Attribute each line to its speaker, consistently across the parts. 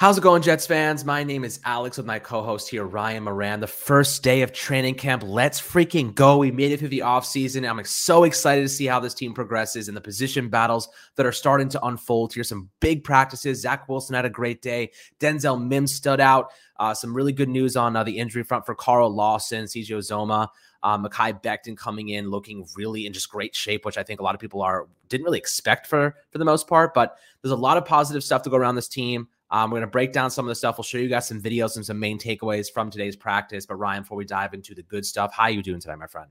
Speaker 1: How's it going, Jets fans? My name is Alex with my co host here, Ryan Moran. The first day of training camp. Let's freaking go. We made it through the offseason. I'm so excited to see how this team progresses and the position battles that are starting to unfold here. Some big practices. Zach Wilson had a great day. Denzel Mims stood out. Uh, some really good news on uh, the injury front for Carl Lawson, CJ Uzomah. Uh, Mekhi Becton coming in looking really in just great shape, which I think a lot of people are didn't really expect for for the most part. But there's a lot of positive stuff to go around this team. Um, we're going to break down some of the stuff. We'll show you guys some videos and some main takeaways from today's practice. But Ryan, before we dive into the good stuff, how are you doing today, my friend?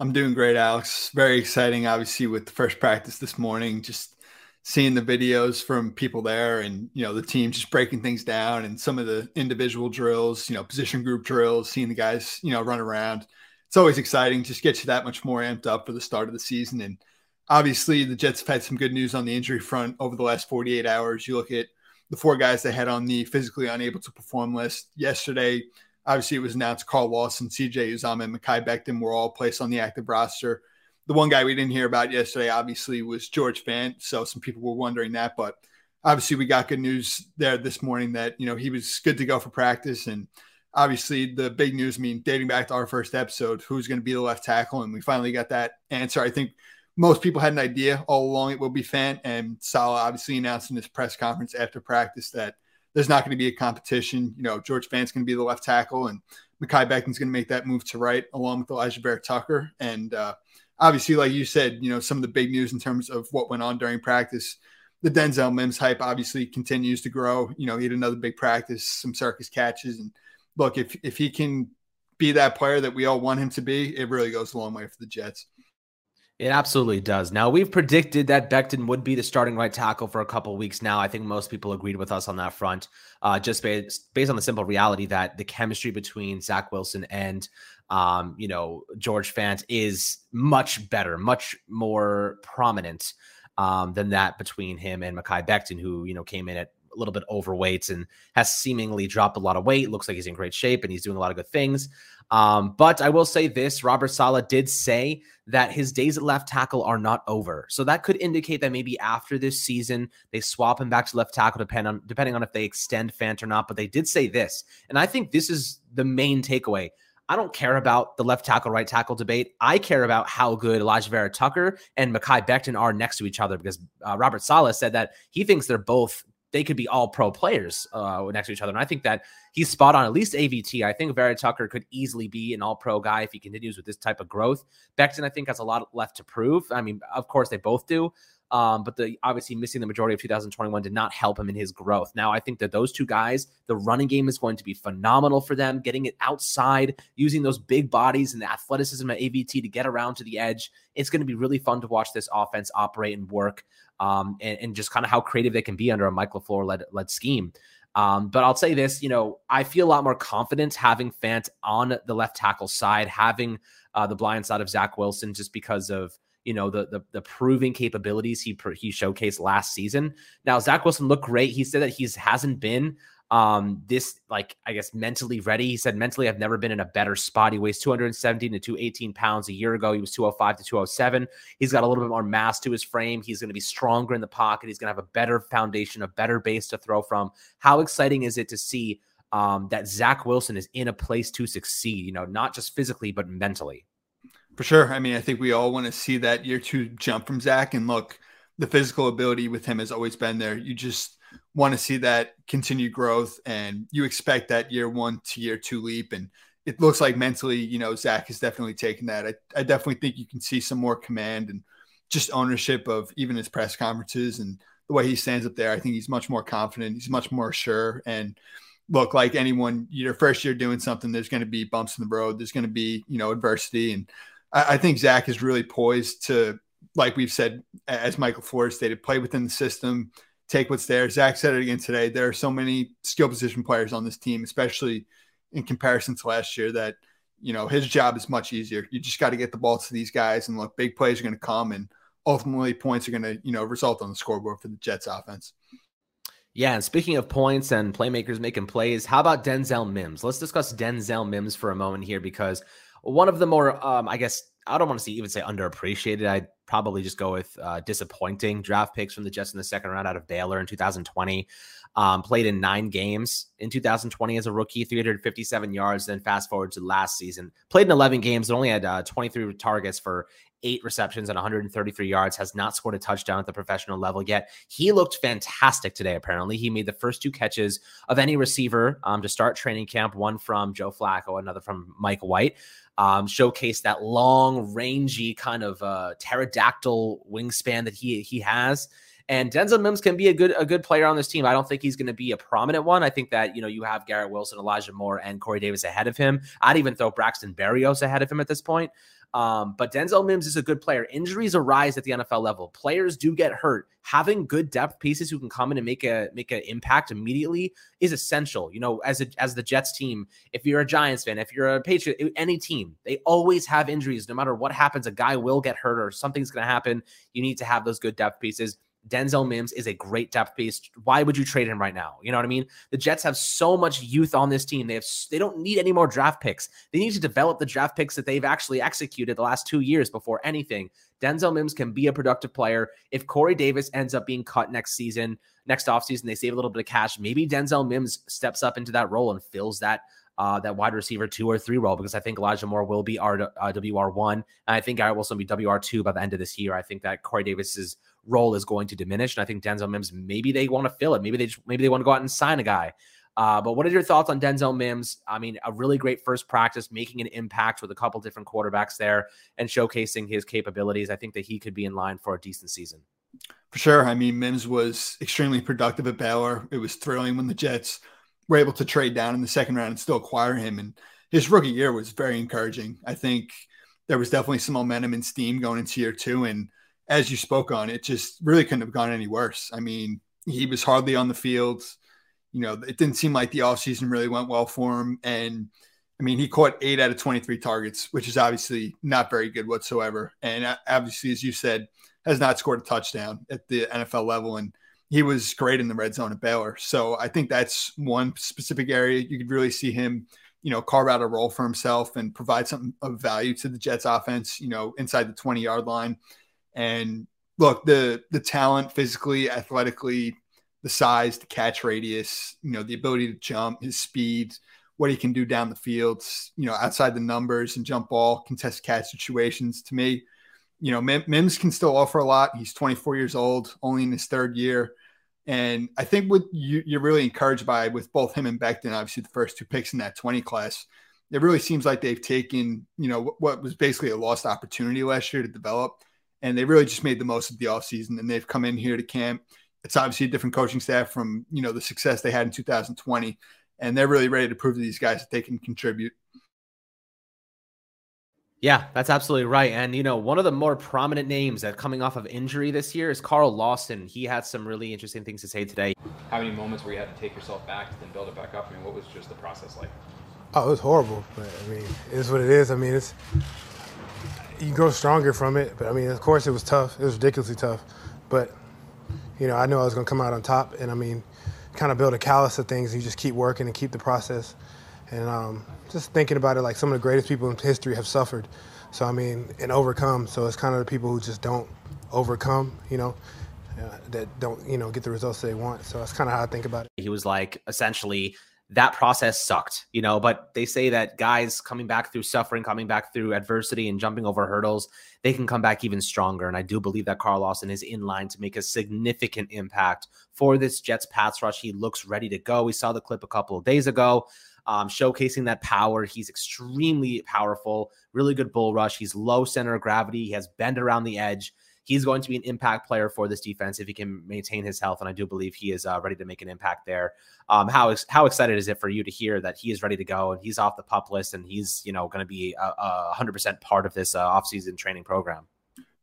Speaker 2: I'm doing great, Alex. Very exciting, obviously, with the first practice this morning. Just seeing the videos from people there and you know the team just breaking things down and some of the individual drills, you know, position group drills, seeing the guys, you know, run around. It's always exciting. Just gets you that much more amped up for the start of the season. And obviously, the Jets have had some good news on the injury front over the last 48 hours. You look at the four guys they had on the physically unable to perform list yesterday. Obviously, it was announced Carl Lawson, CJ Uzomah, and Mekhi Becton were all placed on the active roster. The one guy we didn't hear about yesterday, obviously, was George Fant. So some people were wondering that, but obviously, we got good news there this morning that you know he was good to go for practice, and obviously, the big news. I mean, dating back to our first episode, who's going to be the left tackle, and we finally got that answer. I think most people had an idea all along it will be Fant, and Saleh obviously announced in his press conference after practice that there's not going to be a competition. You know, George Fant's going to be the left tackle, and Mekhi Becton's going to make that move to right along with Elijah Vera-Tucker. And uh, obviously, like you said, you know, some of the big news in terms of what went on during practice. The Denzel Mims hype obviously continues to grow. You know, he had another big practice, some circus catches, and look, if if he can be that player that we all want him to be, it really goes a long way for the Jets.
Speaker 1: It absolutely does. Now, we've predicted that Becton would be the starting right tackle for a couple weeks now. I think most people agreed with us on that front, uh, just based, based on the simple reality that the chemistry between Zach Wilson and, um, you know, George Fant is much better, much more prominent um, than that between him and Mekhi Becton, who, you know, came in at a little bit overweight and has seemingly dropped a lot of weight. Looks like he's in great shape and he's doing a lot of good things. Um, but I will say this Robert Saleh did say that his days at left tackle are not over. So that could indicate that maybe after this season, they swap him back to left tackle, depend on, depending on if they extend Fant or not. But they did say this. And I think this is the main takeaway. I don't care about the left tackle, right tackle debate. I care about how good Elijah Vera-Tucker and Mekhi Becton are next to each other because uh, Robert Saleh said that he thinks they're both they could be all pro players uh, next to each other. And I think that he's spot on, at least AVT. I think Vera-Tucker could easily be an all pro guy if he continues with this type of growth. Becton, I think, has a lot left to prove. I mean, of course, they both do. Um, but the obviously missing the majority of 2021 did not help him in his growth. Now, I think that those two guys, the running game is going to be phenomenal for them, getting it outside, using those big bodies and the athleticism at AVT to get around to the edge. It's going to be really fun to watch this offense operate and work um, and, and, just kind of how creative they can be under a Mike LaFleur led, led scheme. Um, but I'll say this, you know, I feel a lot more confident having Fant on the left tackle side, having uh, the blind side of Zach Wilson, just because of you know the the, the proving capabilities he he showcased last season. Now Zach Wilson looked great. He said that he's hasn't been um this like i guess mentally ready. He said mentally i've never been in a better spot. He weighs 217 to 218 pounds a year ago. He was 205 to 207 he's got a little bit more mass to his frame. He's going to be stronger in the pocket. He's going to have a better foundation a better base to throw from. How exciting is it to see um, that zach wilson is in a place to succeed you know not just physically but mentally
Speaker 2: for sure i mean i think we all want to see that year two jump from zach and look the physical ability with him has always been there you just want to see that continued growth and you expect that year one to year two leap. And it looks like mentally, you know, Zach has definitely taken that. I, I definitely think you can see some more command and just ownership of even his press conferences and the way he stands up there. I think he's much more confident. He's much more sure. And look, like anyone, your first year doing something, there's going to be bumps in the road. There's going to be, you know, adversity. And I, I think Zach is really poised to, like we've said, as Mike LaFleur stated, play within the system, take what's there. Zach said it again today. There are so many skill position players on this team, especially in comparison to last year, that you know his job is much easier. You just got to get the ball to these guys, and look, big plays are going to come, and ultimately points are going to you know result on the scoreboard for the Jets offense.
Speaker 1: Yeah, and speaking of points and playmakers making plays, how about Denzel Mims? Let's discuss Denzel Mims for a moment here because one of the more, um, I guess, I don't want to see even say underappreciated. I'd probably just go with uh, disappointing draft picks from the Jets in the second round out of Baylor in 2020. Um, played in nine games in 2020 as a rookie, 357 yards. Then fast forward to last season, played in 11 games and only had uh, 23 targets for eight receptions and 133 yards, has not scored a touchdown at the professional level yet. He looked fantastic today, apparently. He made the first two catches of any receiver um, to start training camp, one from Joe Flacco, another from Mike White. Um, showcase that long, rangy kind of uh, pterodactyl wingspan that he he has. And Denzel Mims can be a good a good player on this team. I don't think he's going to be a prominent one. I think that you know you have Garrett Wilson, Elijah Moore, and Corey Davis ahead of him. I'd even throw Braxton Berrios ahead of him at this point. Um, but Denzel Mims is a good player. Injuries arise at the NFL level. Players do get hurt. Having good depth pieces who can come in and make a make an impact immediately is essential. You know, as a, as the Jets team, if you're a Giants fan, if you're a Patriot, any team, they always have injuries. No matter what happens, a guy will get hurt or something's going to happen. You need to have those good depth pieces. Denzel Mims is a great depth piece. Why would you trade him right now? You know what I mean? The Jets have so much youth on this team. They have they don't need any more draft picks. They need to develop the draft picks that they've actually executed the last two years before anything. Denzel Mims can be a productive player. If Corey Davis ends up being cut next season, next offseason, they save a little bit of cash. Maybe Denzel Mims steps up into that role and fills that uh, that wide receiver two or three role because I think Elijah Moore will be R, uh, WR1. And I think Garrett Wilson will be WR2 by the end of this year. I think that Corey Davis's role is going to diminish. And I think Denzel Mims, maybe they want to fill it. Maybe they just, maybe they want to go out and sign a guy. Uh, but what are your thoughts on Denzel Mims? I mean, a really great first practice, making an impact with a couple different quarterbacks there and showcasing his capabilities. I think that he could be in line for a decent season.
Speaker 2: For sure. I mean, Mims was extremely productive at Baylor. It was thrilling when the Jets were able to trade down in the second round and still acquire him. And his rookie year was very encouraging. I think there was definitely some momentum and steam going into year two. And as you spoke on, it just really couldn't have gone any worse. I mean, he was hardly on the field. You know, it didn't seem like the offseason really went well for him. And I mean, he caught eight out of 23 targets, which is obviously not very good whatsoever. And uh, obviously, as you said, has not scored a touchdown at the NFL level. And he was great in the red zone at Baylor. So I think that's one specific area you could really see him, you know, carve out a role for himself and provide something of value to the Jets offense, you know, inside the 20 yard line. And look, the the talent physically, athletically, the size, the catch radius, you know, the ability to jump, his speed, what he can do down the field, you know, outside the numbers and jump ball, contest catch situations. To me, you know, Mims can still offer a lot. He's 24 years old, only in his third year. And I think what you, are really encouraged by with both him and Becton, obviously the first two picks in that 20 class, it really seems like they've taken, you know, what was basically a lost opportunity last year to develop and they really just made the most of the offseason and they've come in here to camp. It's obviously a different coaching staff from, you know, the success they had in 2020 and they're really ready to prove to these guys that they can contribute.
Speaker 1: Yeah, that's absolutely right. And, you know, one of the more prominent names that coming off of injury this year is Carl Lawson. He had some really interesting things to say today.
Speaker 3: How many moments where you had to take yourself back to then build it back up? I mean, what was just the process like?
Speaker 4: Oh, it was horrible. But, I mean, it is what it is. I mean, it's you grow stronger from it. But I mean, of course, it was tough. It was ridiculously tough. But you know, I knew I was going to come out on top, and I mean, kind of build a callus of things. And you just keep working and keep the process, and um, just thinking about it, like some of the greatest people in history have suffered. So I mean, and overcome. So it's kind of the people who just don't overcome. You know. Uh, that don't you know get the results they want so that's kind of how i think about it
Speaker 1: he was like essentially that process sucked, you know. But they say that guys coming back through suffering, coming back through adversity, and jumping over hurdles, they can come back even stronger. And I do believe that Carl Lawson is in line to make a significant impact for this Jets pass rush. He looks ready to go. We saw the clip a couple of days ago. Um, showcasing that power. He's extremely powerful, really good bull rush. He's low center of gravity. He has bend around the edge he's going to be an impact player for this defense if he can maintain his health. And I do believe he is uh, ready to make an impact there. Um, how how excited is it for you to hear that he is ready to go and he's off the pup list and he's you know going to be a hundred percent part of this uh, offseason training program?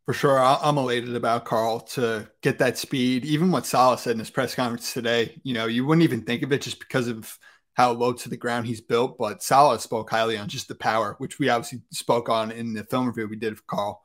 Speaker 2: For sure, I'm elated about Carl to get that speed. Even what Saleh said in his press conference today, you know, you wouldn't even think of it just because of how low to the ground he's built. But Saleh spoke highly on just the power, which we obviously spoke on in the film review we did of Carl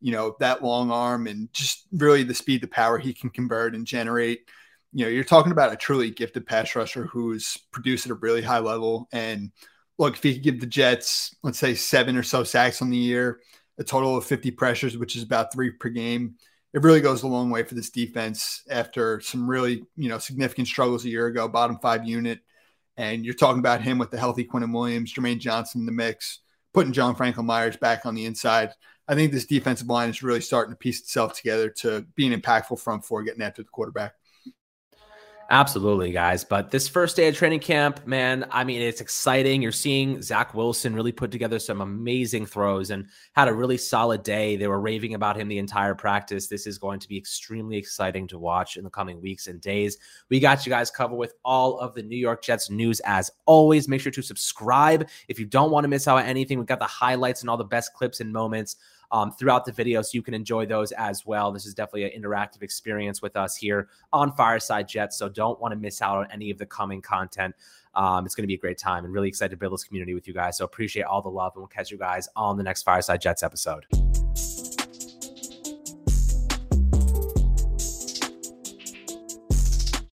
Speaker 2: you know, that long arm and just really the speed, the power he can convert and generate. You know, you're talking about a truly gifted pass rusher who's produced at a really high level. And look, if he could give the Jets, let's say seven or so sacks on the year, a total of 50 pressures, which is about three per game, it really goes a long way for this defense after some really, you know, significant struggles a year ago, bottom five unit. And you're talking about him with the healthy Quinnen Williams, Jermaine Johnson in the mix, putting John Franklin Myers back on the inside. I think this defensive line is really starting to piece itself together to be an impactful front four getting after the quarterback.
Speaker 1: Absolutely, guys. But this first day of training camp, man, I mean, it's exciting. You're seeing Zach Wilson really put together some amazing throws and had a really solid day. They were raving about him the entire practice. This is going to be extremely exciting to watch in the coming weeks and days. We got you guys covered with all of the New York Jets news as always. Make sure to subscribe if you don't want to miss out on anything. We've got the highlights and all the best clips and moments um, throughout the video so you can enjoy those as well. This is definitely an interactive experience with us here on Fireside Jets. So don't want to miss out on any of the coming content. Um, it's going to be a great time and really excited to build this community with you guys. So appreciate all the love and we'll catch you guys on the next Fireside Jets episode.